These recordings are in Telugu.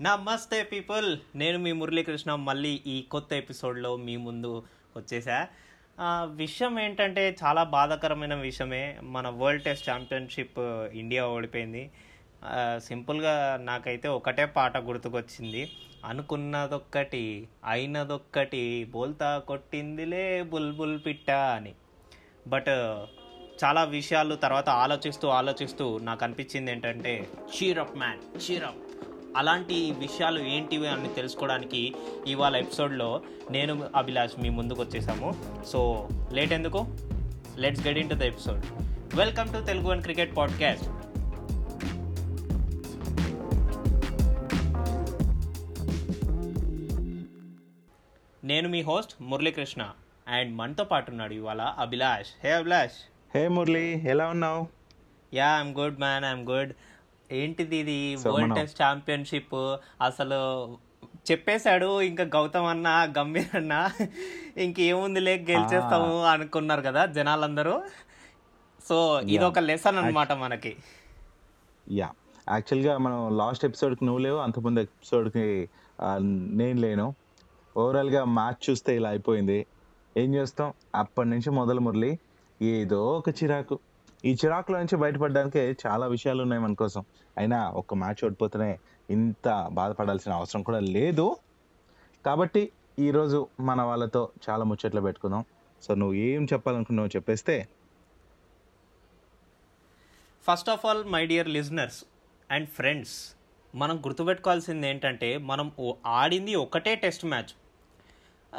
నమస్తే పీపుల్. నేను మీ మురళీకృష్ణ. మళ్ళీ ఈ కొత్త ఎపిసోడ్లో మీ ముందు వచ్చేసా. విషయం ఏంటంటే చాలా బాధాకరమైన విషయమే. మన వరల్డ్ టెస్ట్ ఛాంపియన్షిప్ ఇండియా ఓడిపోయింది. సింపుల్గా నాకైతే ఒకటే పాట గుర్తుకొచ్చింది. అనుకున్నదొక్కటి అయినదొక్కటి బోల్తా కొట్టిందిలే బుల్బుల్ పిట్ట అని. బట్ చాలా విషయాలు తర్వాత ఆలోచిస్తూ ఆలోచిస్తూ నాకు అనిపించింది ఏంటంటే చీరప్ మ్యాన్ చీరప్ అలాంటి విషయాలు ఏంటివి అని తెలుసుకోవడానికి ఇవాళ ఎపిసోడ్లో నేను అభిలాష్ మీ ముందుకు వచ్చేసాము. సో లేట్ ఎందుకు? Let's get into the episode welcome to Telugu one cricket podcast నేను మీ హోస్ట్ మురళీకృష్ణ అండ్ మనతో పాటు ఉన్నాడు ఇవాళ అభిలాష్. హే అభిలాష్. హే మురళి ఎలా ఉన్నావు? Ya I'm good man I'm good ఏంటిది ఇది? వరల్డ్ టెస్ట్ ఛాంపియన్షిప్ అసలు చెప్పేశాడు ఇంకా గౌతమ్ అన్న గంభీర్ అన్న. ఇంకేముందిలే గెలిచేస్తాము అనుకున్నారు కదా జనాలందరూ. సో ఇది ఒక లెసన్ అన్నమాట మనకి. యా యాక్చువల్గా మనం లాస్ట్ ఎపిసోడ్కి నువ్వు లేవు అంతకుముందు ఎపిసోడ్కి నేను లేను. ఓవరాల్గా మ్యాచ్ చూస్తే ఇలా అయిపోయింది. ఏం చేస్తాం? అప్పటి నుంచి మొదలు మురళి. ఏదో ఒక చిరాకు. ఈ చిరాకులో నుంచి బయటపడడానికి చాలా విషయాలు ఉన్నాయి మన కోసం. అయినా ఒక మ్యాచ్ ఓడిపోతేనే ఇంత బాధపడాల్సిన అవసరం కూడా లేదు. కాబట్టి ఈరోజు మన వాళ్ళతో చాలా ముచ్చట్లు పెట్టుకుందాం. సో నువ్వు ఏం చెప్పాలనుకున్నావు చెప్పేస్తే. First of all my dear listeners and friends మనం గుర్తుపెట్టుకోవాల్సింది ఏంటంటే మనం ఆడింది ఒకటే టెస్ట్ మ్యాచ్.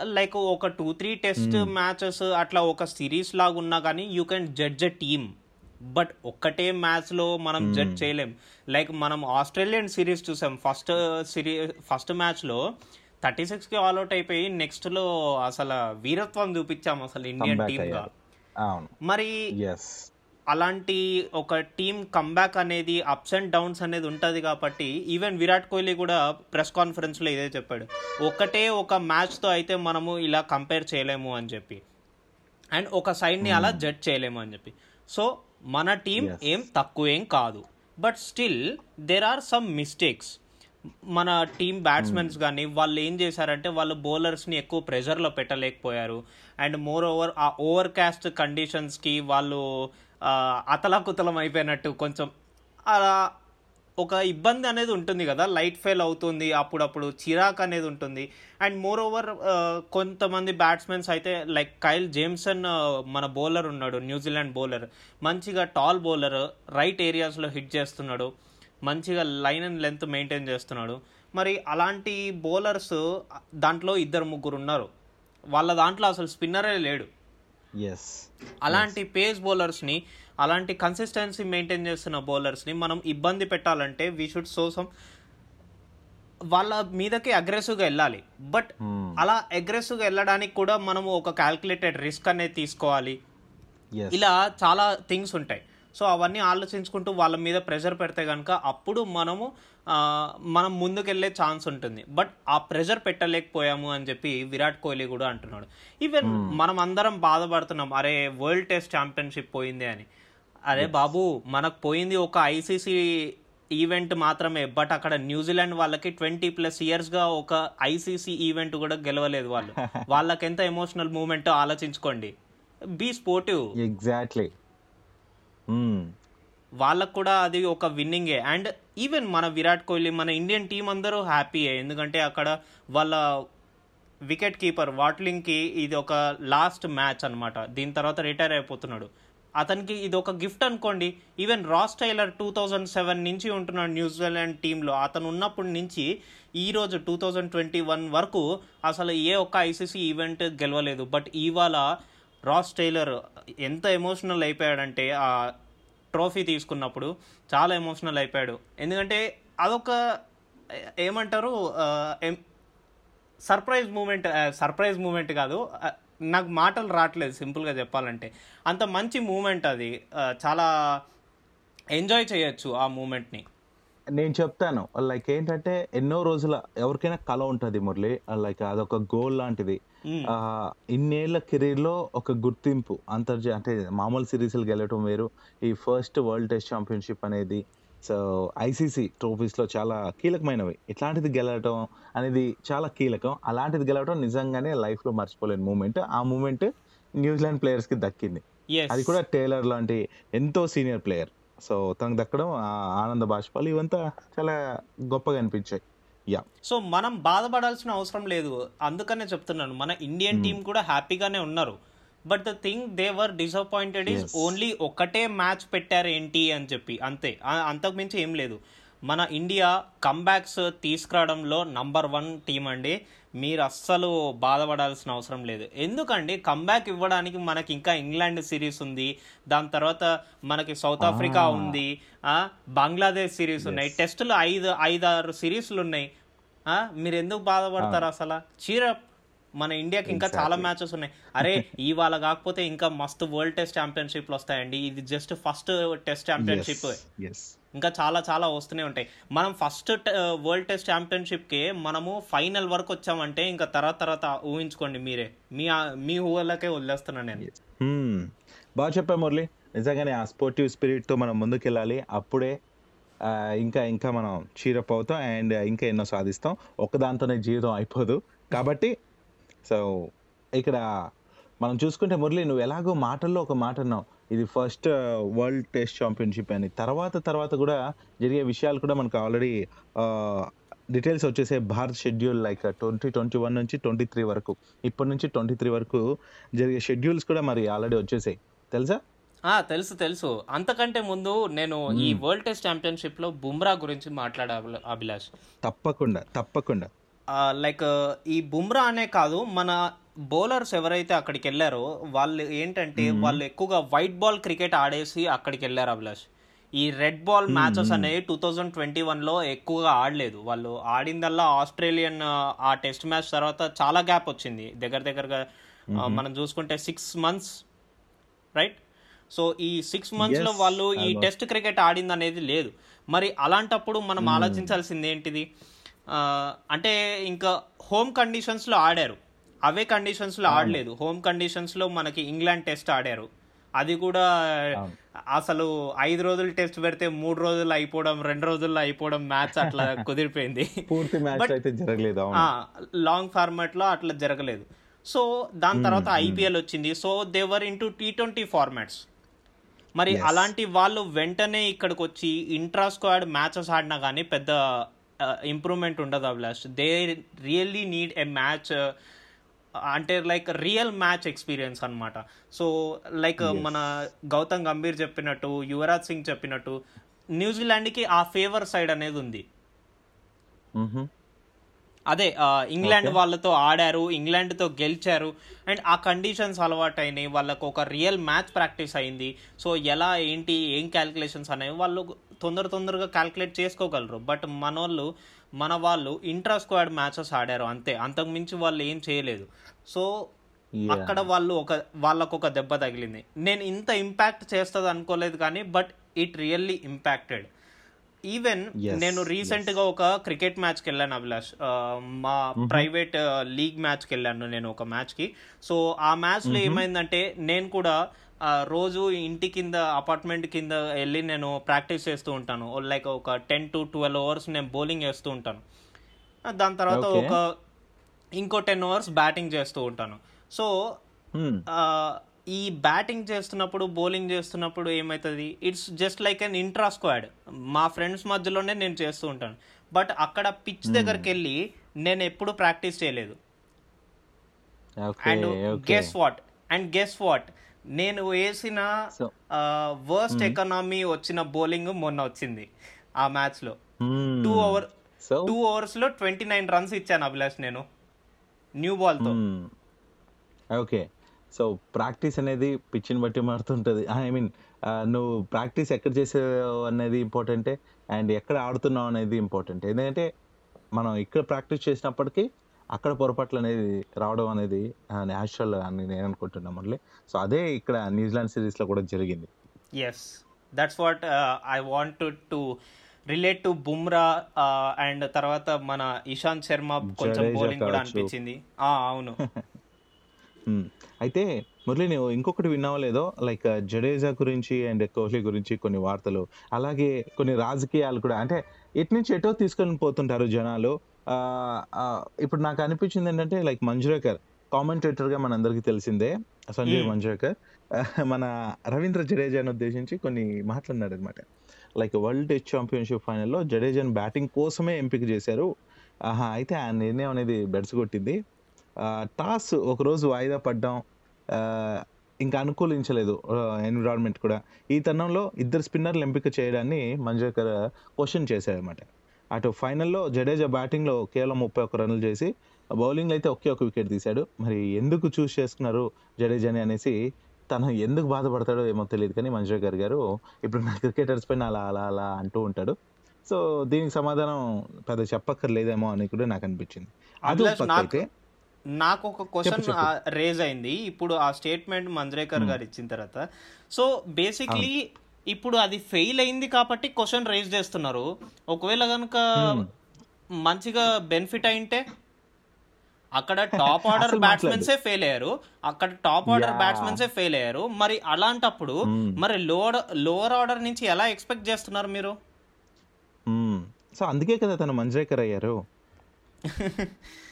లైక్ ఒక టూ త్రీ టెస్ట్ మ్యాచెస్ అట్లా ఒక సిరీస్ లాగా ఉన్నా కానీ you can judge a team but ఒక్కటే మ్యాచ్లో మనం జడ్జ్ చేయలేం. లైక్ మనం ఆస్ట్రేలియన్ సిరీస్ చూసాం. ఫస్ట్ సిరీ ఫస్ట్ మ్యాచ్లో థర్టీ సిక్స్కి ఆల్అౌట్ అయిపోయి నెక్స్ట్లో అసలు వీరత్వం చూపించాం అసలు ఇండియన్ టీమ్గా మరి అలాంటి ఒక టీమ్ కంబ్యాక్ అనేది అప్స్ అండ్ డౌన్స్ అనేది ఉంటుంది కాబట్టి ఈవెన్ విరాట్ కోహ్లీ కూడా ప్రెస్ కాన్ఫరెన్స్లో ఇదే చెప్పాడు. ఒకటే ఒక మ్యాచ్తో అయితే మనము ఇలా కంపేర్ చేయలేము అని చెప్పి. అండ్ ఒక సైడ్ని అలా జడ్జ్ చేయలేము అని చెప్పి. సో మన టీం. ఏం తక్కువ ఏం కాదు. But still there are some mistakes మన టీమ్ బ్యాట్స్మెన్స్ కానీ వాళ్ళు ఏం చేశారంటే వాళ్ళు బౌలర్స్ని ఎక్కువ ప్రెషర్లో పెట్టలేకపోయారు. అండ్ మోర్ ఓవర్ ఆ ఓవర్ కాస్ట్ కండిషన్స్కి వాళ్ళు అతలాకుతలం అయిపోయినట్టు కొంచెం అలా ఒక ఇబ్బంది అనేది ఉంటుంది కదా లైట్ ఫెయిల్ అవుతుంది అప్పుడప్పుడు చిరాక్ అనేది ఉంటుంది. అండ్ మోర్ ఓవర్ కొంతమంది బ్యాట్స్మెన్స్ అయితే లైక్ కైల్ జేమ్సన్ మన బౌలర్ ఉన్నాడు న్యూజిలాండ్ బౌలర్ మంచిగా టాల్ బౌలర్ రైట్ ఏరియాస్లో హిట్ చేస్తున్నాడు. మంచిగా లైన్ అండ్ లెంత్ మెయింటైన్ చేస్తున్నాడు. మరి అలాంటి బౌలర్స్ దాంట్లో ఇద్దరు ముగ్గురు ఉన్నారు. వాళ్ళ దాంట్లో అసలు స్పిన్నరే లేడు. అలాంటి పేస్ బౌలర్స్ని అలాంటి కన్సిస్టెన్సీ మెయింటైన్ చేస్తున్న బౌలర్స్ని మనం ఇబ్బంది పెట్టాలంటే వీ షుడ్ సో సమ్ వాళ్ళ మీదకి అగ్రెసివ్గా వెళ్ళాలి. బట్ అలా అగ్రెసివ్గా వెళ్ళడానికి కూడా మనము ఒక క్యాల్కులేటెడ్ రిస్క్ అనేది తీసుకోవాలి. ఇలా చాలా థింగ్స్ ఉంటాయి. సో అవన్నీ ఆలోచించుకుంటూ వాళ్ళ మీద ప్రెషర్ పెడితే కనుక అప్పుడు మనము మనం ముందుకెళ్ళే ఛాన్స్ ఉంటుంది. బట్ ఆ ప్రెషర్ పెట్టలేకపోయాము అని చెప్పి విరాట్ కోహ్లీ కూడా అంటున్నాడు. ఈవెన్ మనం అందరం బాధపడుతున్నాం. అరే వరల్డ్ టెస్ట్ ఛాంపియన్షిప్ పోయింది అని. అరే బాబు మనకు పోయింది ఒక ఐసీసీ ఈవెంట్ మాత్రమే. బట్ అక్కడ న్యూజిలాండ్ వాళ్ళకి ట్వంటీ ప్లస్ ఇయర్స్గా ఒక ఐసీసీ ఈవెంట్ కూడా గెలవలేదు వాళ్ళు. వాళ్ళకి ఎంత ఎమోషనల్ మూమెంట్ ఆలోచించుకోండి. Be sportive. Exactly Hmm. వాళ్ళకు కూడా అది ఒక విన్నింగే అండ్ ఈవెన్ మన విరాట్ కోహ్లీ మన ఇండియన్ టీం అందరూ హ్యాపీయే ఎందుకంటే అక్కడ వాళ్ళ వికెట్ కీపర్ వాట్లింగ్కి ఇది ఒక లాస్ట్ మ్యాచ్ అనమాట దీని తర్వాత రిటైర్ అయిపోతున్నాడు. అతనికి ఇది ఒక గిఫ్ట్ అనుకోండి. Even Ross Taylor two thousand seven నుంచి ఉంటున్నాడు న్యూజిలాండ్ టీంలో అతను ఉన్నప్పటి నుంచి ఈరోజు టూ థౌజండ్ ట్వంటీ వన్ వరకు అసలు ఏ ఒక్క ఐసీసీ ఈవెంట్ గెలవలేదు. బట్ ఇవాళ రాస్ టైలర్ ఎంత ఎమోషనల్ అయిపోయాడంటే ఆ ట్రోఫీ తీసుకున్నప్పుడు చాలా ఎమోషనల్ అయిపోయాడు. ఎందుకంటే అదొక ఏమంటారు ఎం- సర్ప్రైజ్ మూమెంట్ సర్ప్రైజ్ మూమెంట్ కాదు. నాకు మాటలు రావట్లేదు సింపుల్గా చెప్పాలంటే. అంత మంచి మూమెంట్ అది. చాలా ఎంజాయ్ చేయొచ్చు ఆ మూమెంట్ని. నేను చెప్తాను. లైక్ ఏంటంటే ఎన్నో రోజుల ఎవరికైనా కళ ఉంటుంది మురళి. లైక్ అదొక గోల్ లాంటిది. ఆ, ఇన్నేళ్ళ కెరీర్లో ఒక గుర్తింపు అంతర్జా అంటే మామూలు సిరీస్లు గెలవటం వేరు. ఈ ఫస్ట్ వరల్డ్ టెస్ట్ ఛాంపియన్షిప్ అనేది సో ఐసీసీ ట్రోఫీస్లో చాలా కీలకమైనవి. ఇట్లాంటిది గెలవటం అనేది చాలా కీలకం. అలాంటిది గెలవటం నిజంగానే లైఫ్లో మర్చిపోలేని మూమెంట్. ఆ మూమెంట్ న్యూజిలాండ్ ప్లేయర్స్కి దక్కింది. ఎస్ అది కూడా టేలర్ లాంటి ఎంతో సీనియర్ ప్లేయర్. సో తనకు దక్కడం ఆనంద బాష్పాలు ఇవంతా చాలా గొప్పగా అనిపించాయి. యా. సో మనం బాధపడాల్సిన అవసరం లేదు. అందుకనే చెప్తున్నాను మన ఇండియన్ టీం కూడా హ్యాపీగానే ఉన్నారు. But the thing they were disappointed is Yes. Only ఒకటే మ్యాచ్ పెట్టారు ఏంటి అని చెప్పి అంతే. ఆ- అంతకుమించి ఏం లేదు. మన ఇండియా కంబ్యాక్స్ తీసుకురావడంలో నంబర్ వన్ టీం అండి. మీరు అస్సలు బాధపడాల్సిన అవసరం లేదు. ఎందుకండి? కంబ్యాక్ ఇవ్వడానికి మనకి ఇంకా ఇంగ్లాండ్ సిరీస్ ఉంది. దాని తర్వాత మనకి సౌత్ ఆఫ్రికా. ఉంది. బంగ్లాదేశ్ సిరీస్ ఉన్నాయి. టెస్టులు ఐదు ఐదారు సిరీస్లు ఉన్నాయి. మీరు ఎందుకు బాధపడతారు అసలు? చీరప్ మన ఇండియాకి ఇంకా చాలా మ్యాచెస్ ఉన్నాయి. అరే ఇవాళ కాకపోతే ఇంకా మస్తు వరల్డ్ టెస్ట్ ఛాంపియన్షిప్లు వస్తాయండి. ఇది జస్ట్ ఫస్ట్ టెస్ట్ ఛాంపియన్షిప్ ఇంకా చాలా చాలా వస్తూనే ఉంటాయి. మనం ఫస్ట్ వరల్డ్ టెస్ట్ ఛాంపియన్షిప్కి మనము ఫైనల్ వరకు వచ్చామంటే ఇంకా తర్వాత తర్వాత ఊహించుకోండి మీరే. మీ మీ ఊళ్ళకే వదిలేస్తున్నాను నేను. హ్మ్. బాగా చెప్పా మురళి. నిజంగానే ఆ స్పోర్టివ్ స్పిరిట్తో మనం ముందుకెళ్ళాలి. అప్పుడే ఇంకా ఇంకా మనం చీరప్ అవుతాం. అండ్ ఇంకా ఎన్నో సాధిస్తాం. ఒకదాంతోనే జీవితం అయిపోదు. కాబట్టి సో ఇక్కడ మనం చూసుకుంటే మురళి నువ్వు ఎలాగో మాటల్లో ఒక మాట అన్నావు. ఇది ఫస్ట్ వరల్డ్ టెస్ట్ ఛాంపియన్షిప్ అని. తర్వాత తర్వాత కూడా జరిగే విషయాలు కూడా మనకు ఆల్రెడీ డీటెయిల్స్ వచ్చేసే Bharat schedule like twenty twenty one నుంచి ట్వంటీ త్రీ వరకు. ఇప్పటి నుంచి ట్వంటీ త్రీ వరకు జరిగే షెడ్యూల్స్ కూడా మరి ఆల్రెడీ వచ్చేసాయి. తెలుసా? ఆ, తెలుసు తెలుసు. అంతకంటే ముందు నేను ఈ వరల్డ్ టెస్ట్ ఛాంపియన్షిప్లో బుమ్రా గురించి మాట్లాడా అభిలాష్. తప్పకుండా తప్పకుండా. లైక్ ఈ బుమ్రా అనే కాదు మన బౌలర్స్ ఎవరైతే అక్కడికి వెళ్ళారో వాళ్ళు ఏంటంటే వాళ్ళు ఎక్కువగా వైట్ బాల్ క్రికెట్ ఆడేసి అక్కడికి వెళ్ళారు అభిలాష్. ఈ రెడ్ బాల్ మ్యాచెస్ అనేవి టూ థౌజండ్ ట్వంటీ వన్లో ఎక్కువగా ఆడలేదు. వాళ్ళు ఆడిందల్లా ఆస్ట్రేలియన్ ఆ, టెస్ట్ మ్యాచ్ తర్వాత చాలా గ్యాప్ వచ్చింది. దగ్గర దగ్గరగా మనం చూసుకుంటే సిక్స్ మంత్స్ రైట్ సో ఈ సిక్స్ మంత్స్లో Yes, వాళ్ళు ఈ. టెస్ట్ క్రికెట్ ఆడింది అనేది లేదు. మరి అలాంటప్పుడు మనం ఆలోచించాల్సింది ఏంటిది? అంటే ఇంకా హోమ్ కండిషన్స్లో ఆడారు. అవే కండిషన్స్లో ఆడలేదు. హోమ్ కండిషన్స్లో మనకి ఇంగ్లాండ్ టెస్ట్ ఆడారు. అది కూడా. అసలు ఐదు రోజులు టెస్ట్ పెడితే మూడు రోజులు అయిపోవడం రెండు రోజుల్లో అయిపోవడం మ్యాచ్ అట్లా కుదిరిపోయింది. పూర్తి మ్యాచ్ అయితే జరగలేదు లాంగ్ ఫార్మాట్లో అట్లా జరగలేదు. సో దాని తర్వాత ఐపీఎల్ వచ్చింది. So they were into T twenty formats మరి. అలాంటి వాళ్ళు వెంటనే ఇక్కడికి వచ్చి ఇంట్రా స్క్వాడ్ మ్యాచెస్ ఆడినా కానీ పెద్ద ఇంప్రూవ్మెంట్ ఉండదు Abhilash. They really need a match అంటే లైక్ రియల్ మ్యాచ్ ఎక్స్పీరియన్స్ అన్నమాట. సో లైక్ మన గౌతమ్ గంభీర్ చెప్పినట్టు యువరాజ్ సింగ్ చెప్పినట్టు న్యూజిలాండ్కి ఆ ఫేవర్ సైడ్ అనేది ఉంది. అదే ఇంగ్లాండ్ వాళ్ళతో ఆడారు ఇంగ్లాండ్తో గెలిచారు అండ్ ఆ కండిషన్స్ అలవాటైనాయి వాళ్ళకు ఒక రియల్ మ్యాచ్ ప్రాక్టీస్ అయింది. సో ఎలా ఏంటి ఏం క్యాల్కులేషన్స్ అనేవి వాళ్ళు తొందర తొందరగా క్యాల్కులేట్ చేసుకోగలరు. బట్ మన వాళ్ళు మన వాళ్ళు ఇంట్రా స్క్వాడ్ మ్యాచెస్ ఆడారు అంతే. అంతకు మించి వాళ్ళు ఏం చేయలేదు. సో. అక్కడ వాళ్ళు ఒక వాళ్ళకు ఒక దెబ్బ తగిలింది. నేను ఇంత ఇంపాక్ట్ చేస్తుంది అనుకోలేదు కానీ but it really impacted even నేను రీసెంట్గా ఒక క్రికెట్ మ్యాచ్కి వెళ్ళాను అభిలాష్. మా ప్రైవేట్ లీగ్ మ్యాచ్కి వెళ్ళాను నేను ఒక మ్యాచ్కి. సో ఆ మ్యాచ్లో ఏమైందంటే నేను కూడా రోజు ఇంటి కింద అపార్ట్మెంట్ కింద వెళ్ళి నేను ప్రాక్టీస్ చేస్తూ ఉంటాను. లైక్ ఒక టెన్ టు ట్వెల్వ్ అవర్స్ నేను బౌలింగ్ వేస్తూ ఉంటాను. దాని తర్వాత. ఒక ఇంకో టెన్ అవర్స్ బ్యాటింగ్ చేస్తూ ఉంటాను. So Hmm. ఈ బ్యాటింగ్ చేస్తున్నప్పుడు బౌలింగ్ చేస్తున్నప్పుడు ఏమవుతుంది it's just like an intra squad మా ఫ్రెండ్స్ మధ్యలోనే నేను చేస్తూ ఉంటాను. బట్ అక్కడ పిచ్ దగ్గరికి వెళ్ళి నేను ఎప్పుడు ప్రాక్టీస్ చేయలేదు. And guess what and guess what నేను వేసిన వర్స్ట్ ఎకనామీ వచ్చిన బౌలింగ్ మొన్న వచ్చింది ఆ మ్యాచ్లో Hmm. టూ ఓవర్ టూ ఓవర్స్లో ట్వంటీ నైన్ రన్స్ ఇచ్చాను అభిలాష్ నేను న్యూ బాల్తో. ఓకే సో ప్రాక్టీస్ అనేది పిచ్చిని బట్టి మారుతుంటుంది. ఐ మీన్ నువ్వు ప్రాక్టీస్ ఎక్కడ చేసావు అనేది ఇంపార్టెంటే అండ్ ఎక్కడ ఆడుతున్నావు అనేది ఇంపార్టెంట్ ఎందుకంటే మనం ఇక్కడ ప్రాక్టీస్ చేసినప్పటికీ అక్కడ పొరపాట్లు అనేది రావడం అనేది న్యాచురల్ అని నేను అనుకుంటున్నా మళ్ళీ సో అదే ఇక్కడ న్యూజిలాండ్ సిరీస్లో కూడా జరిగింది. Yes that's what I want to relate to Bumrah and తర్వాత మన ఇషాంత్ శర్మ కొంచెం బౌలింగ్ కూడా. అనిపించింది. ఆ, అవును. అయితే మురళి నువ్వు ఇంకొకటి విన్నావో లేదో? లైక్ జడేజా గురించి అండ్ కోహ్లీ గురించి కొన్ని వార్తలు. అలాగే కొన్ని రాజకీయాలు కూడా. అంటే ఎటు నుంచి ఎటో తీసుకొని పోతుంటారు జనాలు. ఇప్పుడు నాకు అనిపించింది ఏంటంటే లైక్ మంజురేకర్ కామెంటేటర్గా మనందరికీ తెలిసిందే సంజయ్. మంజురేకర్ మన రవీంద్ర జడేజాను ఉద్దేశించి కొన్ని మాట్లాడినాడు అనమాట లైక్ వరల్డ్ టెస్ట్ ఛాంపియన్షిప్ ఫైనల్లో జడేజాను బ్యాటింగ్ కోసమే ఎంపిక చేశారు. ఆహా, అయితే ఆ నిర్ణయం అనేది బెడ్స్ కొట్టింది టాస్ ఒకరోజు వాయిదా పడ్డం ఇంకా అనుకూలించలేదు ఎన్విరాన్మెంట్ కూడా. ఈ తరుణంలో ఇద్దరు స్పిన్నర్లు ఎంపిక చేయడాన్ని మంజరేకర్ క్వశ్చన్ చేశాడనమాట అటు ఫైనల్లో జడేజా బ్యాటింగ్లో కేవలం ముప్పై ఒక్క రన్లు చేసి బౌలింగ్లో అయితే ఒకే ఒక వికెట్ తీశాడు. మరి ఎందుకు చూస్ చేసుకున్నారు జడేజాని అనేసి తను ఎందుకు బాధపడతాడో ఏమో తెలియదు కానీ మంజరేకర్ గారు ఇప్పుడు నా క్రికెటర్స్ పైన అలా అలా అలా అంటూ ఉంటాడు. సో దీనికి సమాధానం పెద్ద చెప్పక్కర్లేదేమో అని కూడా నాకు అనిపించింది. అది నాకు ఒక క్వశ్చన్. రేజ్ అయింది. ఇప్పుడు ఆ స్టేట్మెంట్ మంజ్రేకర్ గారు ఇచ్చిన తర్వాత. సో బేసిక్లీ ఇప్పుడు అది ఫెయిల్ అయింది కాబట్టి క్వశ్చన్ రేజ్ చేస్తున్నారు ఒకవేళ కనుక. మంచిగా బెనిఫిట్ అయింటే అక్కడ టాప్ ఆర్డర్ బ్యాట్స్మెన్సే ఫెయిల్ అయ్యారు అక్కడ టాప్ ఆర్డర్. బ్యాట్స్మెన్సే ఫెయిల్ అయ్యారు మరి అలాంటప్పుడు. మరి లోవర్ లోవర్ ఆర్డర్ నుంచి ఎలా ఎక్స్పెక్ట్ చేస్తున్నారు మీరు. సో అందుకే కదా తను మంజరేకర్ అయ్యారు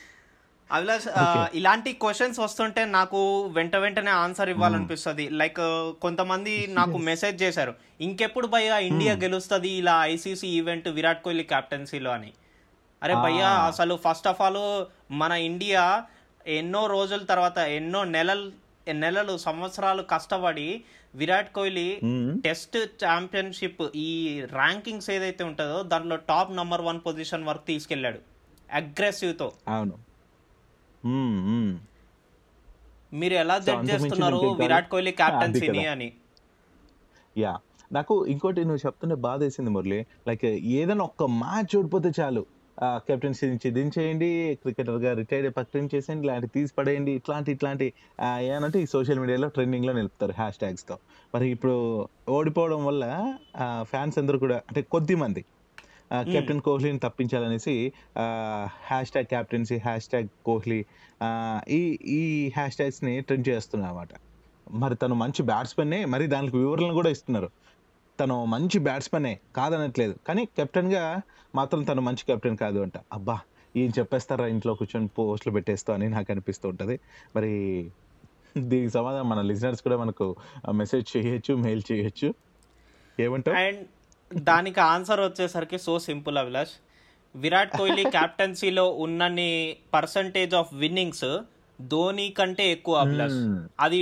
అభిలాష్ ఇలాంటి క్వశ్చన్స్ వస్తుంటే నాకు వెంట వెంటనే ఆన్సర్ ఇవ్వాలనిపిస్తుంది. లైక్ కొంతమంది నాకు మెసేజ్ చేశారు. ఇంకెప్పుడు భయ్యా ఇండియా గెలుస్తుంది ఇలా ఐసీసీ ఈవెంట్ విరాట్ కోహ్లీ కెప్టెన్సీలో అని. అరే భయ్యా ఆ. అసలు ఫస్ట్ ఆఫ్ ఆల్ మన ఇండియా ఎన్నో రోజుల తర్వాత ఎన్నో నెలలు నెలలు సంవత్సరాలు కష్టపడి విరాట్ కోహ్లీ. టెస్ట్ ఛాంపియన్షిప్ ఈ ర్యాంకింగ్స్ ఏదైతే ఉంటుందో దాంట్లో టాప్ నంబర్ వన్ పొజిషన్ వరకు తీసుకెళ్ళాడు. అగ్రెసివ్తో అవును. మీరు ఎలా జడ్జ్ చేస్తున్నారు. విరాట్ కోహ్లీ కదా. అని. యా. నాకు ఇంకోటి నువ్వు చెప్తుంటే బాధ వేసింది మురళి. లైక్ ఏదైనా ఒక్క మ్యాచ్ ఓడిపోతే చాలు. కెప్టెన్సీ నుంచి దించేయండి క్రికెటర్గా రిటైర్డ్ ప్రకటించేసేయండి ఇలాంటి తీసి పడేయండి ఇట్లాంటి ఇట్లాంటి. ఏమంటే ఈ సోషల్ మీడియాలో ట్రెండింగ్లో నిలుపుతారు హ్యాష్ ట్యాగ్స్తో. మరి ఇప్పుడు ఓడిపోవడం వల్ల ఫ్యాన్స్ అందరూ కూడా అంటే కొద్ది మంది కెప్టెన్ కోహ్లీని తప్పించాలనేసి hash tag captaincy hash tag Kohli ఈ ఈ హ్యాష్ ట్యాగ్స్ని ట్రెండ్ చేస్తున్నారు అనమాట మరి తను మంచి బ్యాట్స్మెన్నే మరి దానికి వివరణలు కూడా ఇస్తున్నారు. తను మంచి బ్యాట్స్మెనే కాదనట్లేదు. కానీ కెప్టెన్గా మాత్రం తను మంచి కెప్టెన్ కాదు అంట. అబ్బా ఏం చెప్పేస్తారా ఇంట్లో కూర్చొని పోస్టులు పెట్టేస్తా అని నాకు అనిపిస్తూ ఉంటుంది. మరి దీనికి సమాధానం మన లిజనర్స్ కూడా మనకు మెసేజ్ చేయొచ్చు మెయిల్ చేయొచ్చు. ఏమంటావు? అండ్ దానికి ఆన్సర్ వచ్చేసరికి సో సింపుల్ అభిలాష్. విరాట్ కోహ్లీ కెప్టెన్సీలో ఉన్నన్ని పర్సంటేజ్ ఆఫ్ విన్నింగ్స్ ధోని కంటే ఎక్కువ అభిలాష్. Hmm. అది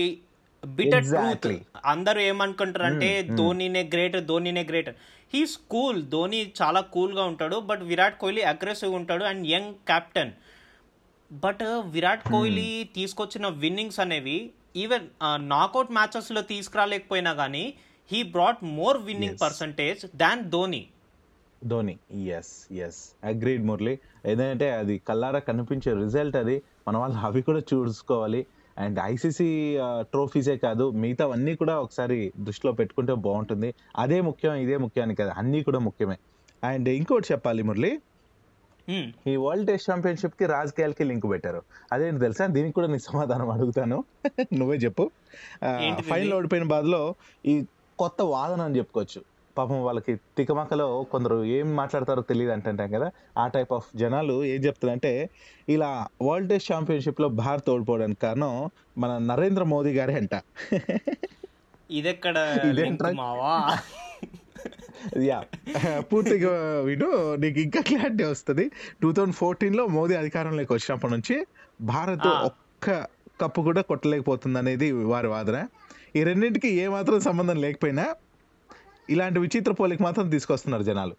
బిటర్ ట్రూత్. అందరూ ఏమనుకుంటారు అంటే ధోనినే గ్రేట్ ధోనినే గ్రేట్ హీస్ కూల్ ధోని చాలా కూల్గా ఉంటాడు బట్ విరాట్ కోహ్లీ అగ్రెసివ్ ఉంటాడు and young captain but Virat Kohli తీసుకొచ్చిన విన్నింగ్స్ అనేవి ఈవెన్ నాకౌట్ మ్యాచెస్లో తీసుకురాలేకపోయినా కానీ he brought more winning Yes. Percentage than Dhoni Dhoni yes yes agreed Murali ఏదంటే అది కల్లారా కనిపించే రిజల్ట్ అది. మన వాళ్ళు అవి కూడా చూసుకోవాలి. అండ్ ఐసీసీ ట్రోఫీసే కాదు మిగతావన్నీ కూడా ఒకసారి దృష్టిలో పెట్టుకుంటే బాగుంటుంది. అదే ముఖ్యం ఇదే ముఖ్యాన్ని కదా. అన్నీ కూడా ముఖ్యమే. అండ్ ఇంకోటి చెప్పాలి మురళి Hmm. ఈ వరల్డ్ టెస్ట్ ఛాంపియన్షిప్కి రాజకీయాలకి లింక్ పెట్టారు. అదేంటి తెలుసా? దీనికి కూడా నీ సమాధానం అడుగుతాను. నువ్వే చెప్పు? ఫైనల్ ఓడిపోయిన బాధలో ఈ కొత్త వాదన అని చెప్పుకోవచ్చు. పాపం వాళ్ళకి తికమకలో కొందరు ఏం మాట్లాడతారో తెలియదు అంటుంటాం కదా. ఆ టైప్ ఆఫ్ జనాలు ఏం చెప్తారంటే ఇలా వరల్డ్ టెస్ట్ ఛాంపియన్షిప్లో భారత్ ఓడిపోవడానికి కారణం మన నరేంద్ర మోదీ గారే అంట. ఇదెక్కడ యా. పూర్తిగా విను నీకు ఇంకా క్లారిటీ వస్తుంది. టూ థౌజండ్ ఫోర్టీన్లో మోదీ అధికారంలోకి వచ్చినప్పటి నుంచి భారత్. ఒక్క కప్పు కూడా కొట్టలేకపోతుంది అనేది వారి వాదన. ఈ రెండింటికి ఏ మాత్రం సంబంధం లేకపోయినా ఇలాంటి విచిత్ర పోలిక మాత్రం తీసుకొస్తున్నారు జనాలు.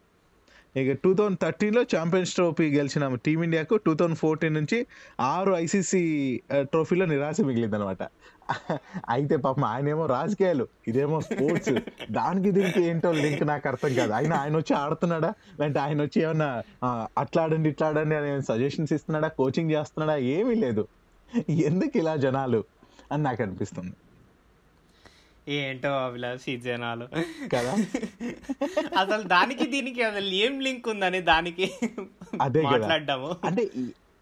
ఇక టూ థౌజండ్ థర్టీన్లో ఛాంపియన్స్ ట్రోఫీ గెలిచిన టీమిండియాకు టూ థౌజండ్ ఫోర్టీన్ నుంచి ఆరు ఐసీసీ ట్రోఫీలో నిరాశ మిగిలిందనమాట. అయితే పాపం ఆయనేమో రాజకీయాలు ఇదేమో స్పోర్ట్స్ దానికి దీనికి ఏంటో లింక్ నాకు అర్థం కాదు. ఆయన ఆయన వచ్చి ఆడుతున్నాడా? లేదంటే ఆయన వచ్చి ఏమన్నా అట్లా ఆడండి ఇట్లా ఆడండి అని సజెషన్స్ ఇస్తున్నాడా? కోచింగ్ చేస్తున్నాడా? ఏమీ లేదు. ఎందుకు ఇలా జనాలు అని నాకు అనిపిస్తుంది. ఏంటో అభిలాష్ ఈ జనాలు. కదా? అసలు దానికి దీనికి అసలు ఏం లింక్ ఉందని దానికి అదే. మాట్లాడ్డాము. అంటే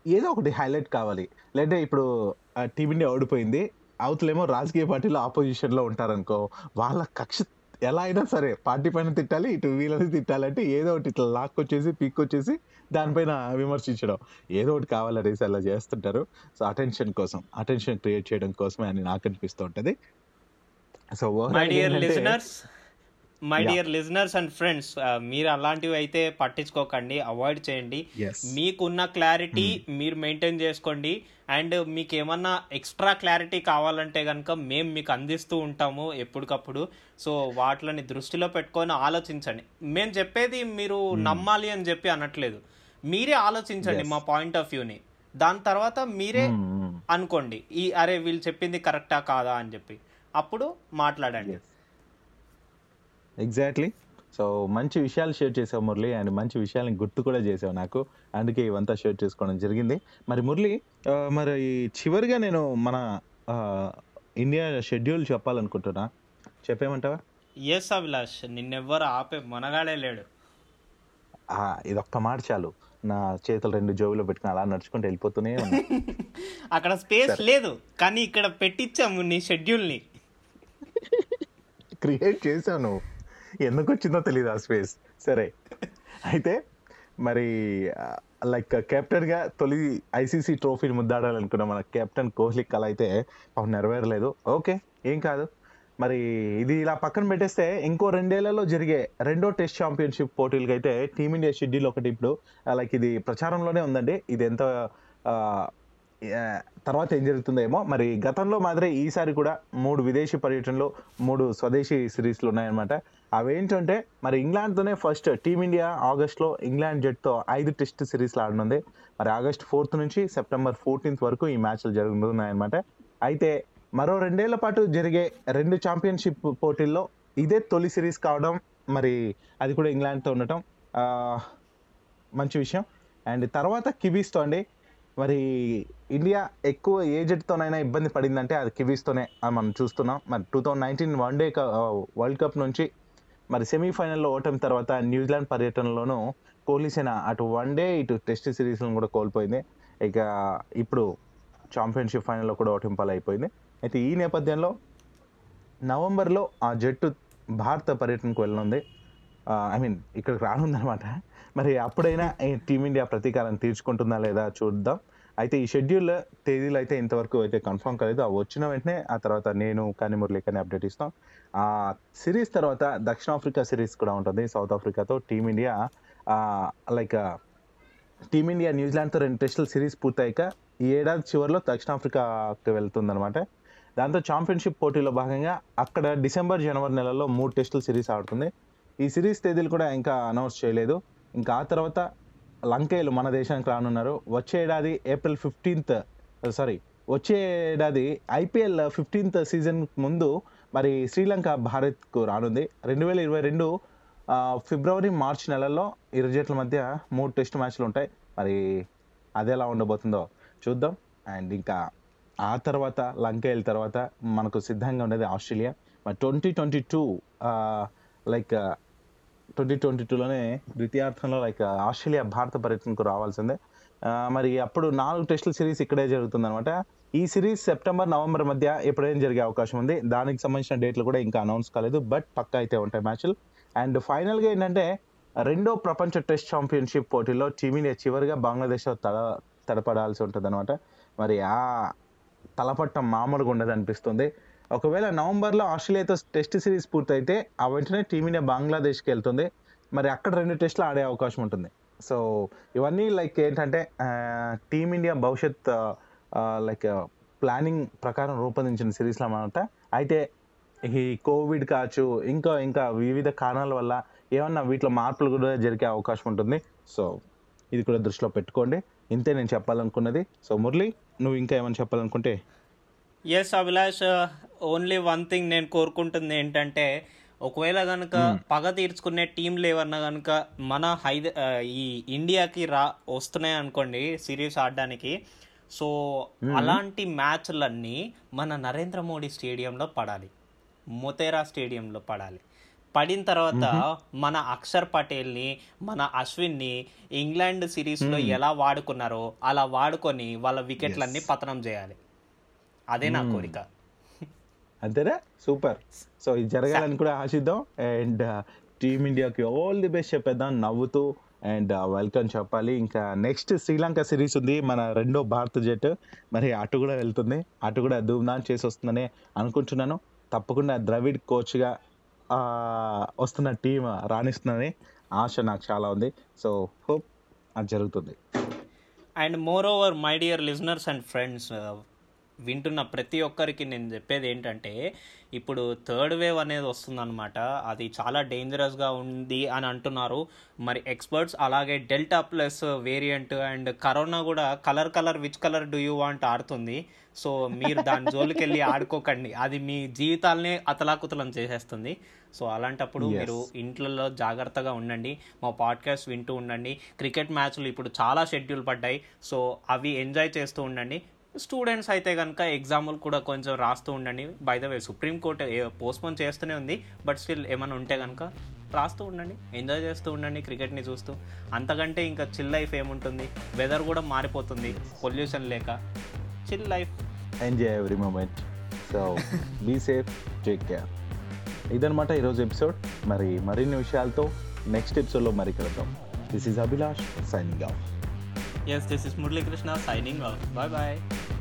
ఏదో ఒకటి హైలైట్ కావాలి. లేదంటే ఇప్పుడు టీమిండియా ఓడిపోయింది. అవతలేమో రాజకీయ పార్టీలో ఆపోజిషన్లో ఉంటారనుకో వాళ్ళ కక్ష ఎలా అయినా సరే పార్టీ పైన తిట్టాలి ఇటు వీళ్ళని తిట్టాలంటే ఏదో ఒకటి ఇట్లా లాక్కొచ్చేసి పీక్కొచ్చేసి దానిపైన విమర్శించడం. ఏదో ఒకటి కావాలనేసి అలా చేస్తుంటారు. సో అటెన్షన్ కోసం అటెన్షన్ క్రియేట్ చేయడం కోసమే అని నాకు అనిపిస్తూ ఉంటది. So my dear listeners my. Dear listeners and friends మీరు అలాంటివి అయితే పట్టించుకోకండి అవాయిడ్ చేయండి. మీకున్న క్లారిటీ మీరు మెయింటైన్ చేసుకోండి. అండ్ మీకు ఏమన్నా ఎక్స్ట్రా క్లారిటీ కావాలంటే కనుక మేము మీకు అందిస్తూ ఉంటాము ఎప్పటికప్పుడు. సో వాటిని దృష్టిలో పెట్టుకొని ఆలోచించండి. మేము చెప్పేది మీరు నమ్మాలి అని చెప్పి అనట్లేదు. మీరే ఆలోచించండి. మా పాయింట్ ఆఫ్ వ్యూని దాని తర్వాత మీరే Mm, mm. అనుకోండి. ఈ అరే వీళ్ళు చెప్పింది కరెక్టా కాదా? అని చెప్పి. అప్పుడు మాట్లాడండి. ఎగ్జాక్ట్లీ సో మంచి విషయాలు షేర్ చేసావు మురళి అండ్ మంచి విషయాలను గుర్తు కూడా చేసావు నాకు. అందుకే ఇవంతా షేర్ చేసుకోవడం జరిగింది. మరి మురళి మరి చివరిగా నేను మన ఇండియా షెడ్యూల్ చెప్పాలనుకుంటున్నా. చెప్పేమంటావా? ఎస్ అభిలాష్. నిన్నెవ్వరు ఆపే మనగాడే లేడు. ఇదొక్క మాట చాలు. నా చేతులు రెండు జోబులో పెట్టుకుని అలా నడుచుకుంటూ వెళ్ళిపోతూనే అక్కడ స్పేస్ లేదు. కానీ ఇక్కడ పెట్టించాము నీ షెడ్యూల్ని క్రియేట్ చేశాను నువ్వు. ఎందుకు వచ్చిందో తెలియదు ఆ స్పేస్. సరే. అయితే మరి లైక్ కెప్టెన్గా తొలి ఐసీసీ ట్రోఫీని ముద్దాడాలనుకున్న మన కెప్టెన్ కోహ్లీ కళ అయితే పాపం నెరవేరలేదు. ఓకే ఏం కాదు. మరి ఇది ఇలా పక్కన పెట్టేస్తే ఇంకో రెండేళ్ళలో జరిగే రెండో టెస్ట్ ఛాంపియన్షిప్ పోటీలకి అయితే టీమిండియా షెడ్యూల్ ఒకటి ఇప్పుడు లైక్ ఇది ప్రచారంలోనే ఉందండి. ఇది ఎంత తర్వాత ఏం జరుగుతుందేమో. మరి గతంలో మాదిరి ఈసారి కూడా మూడు విదేశీ పర్యటనలు మూడు స్వదేశీ సిరీస్లు ఉన్నాయన్నమాట. అవేంటంటే మరి ఇంగ్లాండ్తోనే ఫస్ట్ టీమిండియా ఆగస్ట్లో ఇంగ్లాండ్ జట్టుతో ఐదు టెస్ట్ సిరీస్లు ఆడనుంది. మరి ఆగస్ట్ ఫోర్త్ నుంచి సెప్టెంబర్ ఫోర్టీన్త్ వరకు ఈ మ్యాచ్లు జరుగుతున్నాయన్నమాట. అయితే మరో రెండేళ్ళ పాటు జరిగే రెండు ఛాంపియన్షిప్ పోటీల్లో ఇదే తొలి సిరీస్ కావడం మరి అది కూడా ఇంగ్లాండ్తో ఉండటం మంచి విషయం. అండ్ తర్వాత కివీస్తో అండి మరి ఇండియా ఎక్కువ ఏ జట్టుతోనైనా ఇబ్బంది పడిందంటే అది కివీస్తోనే అని మనం చూస్తున్నాం. మరి two thousand nineteen one day world cup నుంచి మరి సెమీఫైనల్లో ఓటమి తర్వాత న్యూజిలాండ్ పర్యటనలోనూ కోహ్లీ సేన అటు వన్ డే ఇటు టెస్ట్ సిరీస్లను కూడా కోల్పోయింది. ఇక ఇప్పుడు ఛాంపియన్షిప్ ఫైనల్లో కూడా ఓటమి పాలైపోయింది. అయితే ఈ నేపథ్యంలో నవంబర్లో ఆ జట్టు భారత పర్యటనకు వెళ్ళనుంది. ఐ మీన్ ఇక్కడికి రానుందనమాట మరి అప్పుడైనా టీమిండియా ప్రతీకారం తీర్చుకుంటుందా లేదా చూద్దాం. అయితే ఈ షెడ్యూల్ తేదీలు అయితే ఇంతవరకు అయితే కన్ఫర్మ్ కాలేదు. అవి వచ్చిన వెంటనే ఆ తర్వాత నేను కానీ మురళి కానీ అప్డేట్ ఇస్తాం. ఆ సిరీస్ తర్వాత దక్షిణాఫ్రికా సిరీస్ కూడా ఉంటుంది. South ఆఫ్రికాతో Team India like Team India న్యూజిలాండ్తో రెండు టెస్టుల సిరీస్ పూర్తయ్యాక ఈ ఏడాది చివరిలో దక్షిణాఫ్రికాకి వెళ్తుందనమాట దాంతో ఛాంపియన్షిప్ పోటీలో భాగంగా అక్కడ డిసెంబర్ జనవరి నెలలో మూడు టెస్టుల సిరీస్ ఆడుతుంది. ఈ సిరీస్ తేదీలు కూడా ఇంకా అనౌన్స్ చేయలేదు. ఇంకా ఆ తర్వాత లంకేయులు మన దేశానికి రానున్నారు. వచ్చే ఏడాది ఏప్రిల్ ఫిఫ్టీన్త్ సారీ వచ్చే ఏడాది ఐపీఎల్ ఫిఫ్టీన్త్ సీజన్ ముందు మరి శ్రీలంక భారత్కు రానుంది. రెండు వేల ఇరవై రెండు ఫిబ్రవరి మార్చ్ నెలల్లో ఇరు జట్ల మధ్య మూడు టెస్ట్ మ్యాచ్లు ఉంటాయి. మరి అది ఎలా ఉండబోతుందో చూద్దాం. అండ్ ఇంకా ఆ తర్వాత లంక తర్వాత మనకు సిద్ధంగా ఉండేది ఆస్ట్రేలియా. మరి twenty twenty two like twenty twenty టూలోనే ద్వితీయార్థంలో లైక్ ఆస్ట్రేలియా భారత పర్యటనకు రావాల్సిందే. మరి అప్పుడు నాలుగు టెస్టుల సిరీస్ ఇక్కడే జరుగుతుంది అనమాట ఈ సిరీస్ సెప్టెంబర్ నవంబర్ మధ్య ఎప్పుడైనా జరిగే అవకాశం ఉంది. దానికి సంబంధించిన డేట్లు కూడా ఇంకా అనౌన్స్ కాలేదు బట్ పక్కా అయితే ఉంటాయి మ్యాచ్లు. అండ్ ఫైనల్గా ఏంటంటే రెండో ప్రపంచ టెస్ట్ ఛాంపియన్షిప్ పోటీలో టీమిండియా చివరిగా బంగ్లాదేశ్లో తడ తడపడాల్సి ఉంటుంది అనమాట మరి ఆ తలపట్టం మామూలుగా ఉండదు అనిపిస్తుంది ఒకవేళ నవంబర్లో ఆస్ట్రేలియాతో టెస్ట్ సిరీస్ పూర్తయితే ఆ వెంటనే టీమిండియా బంగ్లాదేశ్కి వెళ్తుంది. మరి అక్కడ రెండు టెస్టులు ఆడే అవకాశం ఉంటుంది. సో ఇవన్నీ లైక్ ఏంటంటే టీమిండియా భవిష్యత్ లైక్ ప్లానింగ్ ప్రకారం రూపొందించిన సిరీస్లు అన్నమాట. అయితే ఈ కోవిడ్ కావచ్చు ఇంకా ఇంకా వివిధ కారణాల వల్ల ఏమన్నా వీటిలో మార్పులు కూడా జరిగే అవకాశం ఉంటుంది. సో ఇది కూడా దృష్టిలో పెట్టుకోండి. ఇంతే నేను చెప్పాలనుకున్నది. సో మురళి నువ్వు ఇంకా ఏమైనా చెప్పాలనుకుంటే? Yes Abhilash only one thing నేను కోరుకుంటుంది ఏంటంటే ఒకవేళ కనుక పగ తీర్చుకునే టీంలు ఏమన్నా కనుక మన హైద ఈ ఇండియాకి రా వస్తున్నాయి అనుకోండి సిరీస్ ఆడడానికి సో అలాంటి మ్యాచ్లన్నీ మన నరేంద్ర మోడీ స్టేడియంలో పడాలి. మొతేరా స్టేడియంలో పడాలి. పడిన తర్వాత మన అక్షర్ పటేల్ని మన అశ్విన్ని ఇంగ్లాండ్ సిరీస్లో ఎలా వాడుకున్నారో అలా వాడుకొని వాళ్ళ వికెట్లన్నీ పతనం చేయాలి. అదే నా కోరిక. అంతేనా? సూపర్. సో ఇది జరగాలని కూడా ఆశిద్దాం. అండ్ uh, టీమిండియాకి ఆల్ ది బెస్ట్ చెప్పేద్దాం. నవ్వుతూ అండ్ uh, వెల్కమ్ చెప్పాలి. ఇంకా నెక్స్ట్ శ్రీలంక సిరీస్ ఉంది. మన రెండో భారత జట్టు. మరి అటు కూడా వెళ్తుంది. అటు కూడా ధూమ్ధాం చేసి వస్తుందని అనుకుంటున్నాను. తప్పకుండా ద్రవిడ్ కోచ్గా వస్తున్న టీం రాణిస్తుందని ఆశ నాకు చాలా ఉంది. సో హోప్ అది జరుగుతుంది. And moreover my dear listeners and friends వింటున్న ప్రతి ఒక్కరికి నేను చెప్పేది ఏంటంటే ఇప్పుడు థర్డ్ వేవ్ అనేది వస్తుందన్నమాట. అది చాలా డేంజరస్గా ఉంది అని అంటున్నారు. మరి ఎక్స్పర్ట్స్ అలాగే delta plus variant and corona కూడా colour colour which colour do you want ఆడుతుంది. సో మీరు దాని జోలికి వెళ్ళి ఆడుకోకండి. అది మీ జీవితాలనే అతలాకుతలం చేసేస్తుంది. సో అలాంటప్పుడు. మీరు ఇంట్లో జాగ్రత్తగా ఉండండి. మా పాడ్కాస్ట్ వింటూ ఉండండి. క్రికెట్ మ్యాచ్లు ఇప్పుడు చాలా షెడ్యూల్ పడ్డాయి. సో అవి ఎంజాయ్ చేస్తూ ఉండండి. స్టూడెంట్స్ అయితే కనుక ఎగ్జామ్లు కూడా కొంచెం రాస్తూ ఉండండి. By the way supreme court postpone చేస్తూనే ఉంది. బట్ స్టిల్ ఏమైనా ఉంటే కనుక రాస్తూ ఉండండి. ఎంజాయ్ చేస్తూ ఉండండి క్రికెట్ని చూస్తూ. అంతకంటే ఇంకా చిల్ లైఫ్ ఏముంటుంది? వెదర్ కూడా మారిపోతుంది. పొల్యూషన్ లేక chill life enjoy every moment so be safe take care ఇదనమాట ఈరోజు ఎపిసోడ్ మరి మరిన్ని విషయాలతో నెక్స్ట్ ఎపిసోడ్లో మరి కలుద్దాం this is Abhilash signing off Yes, this is Murli Krishna signing off. Bye bye.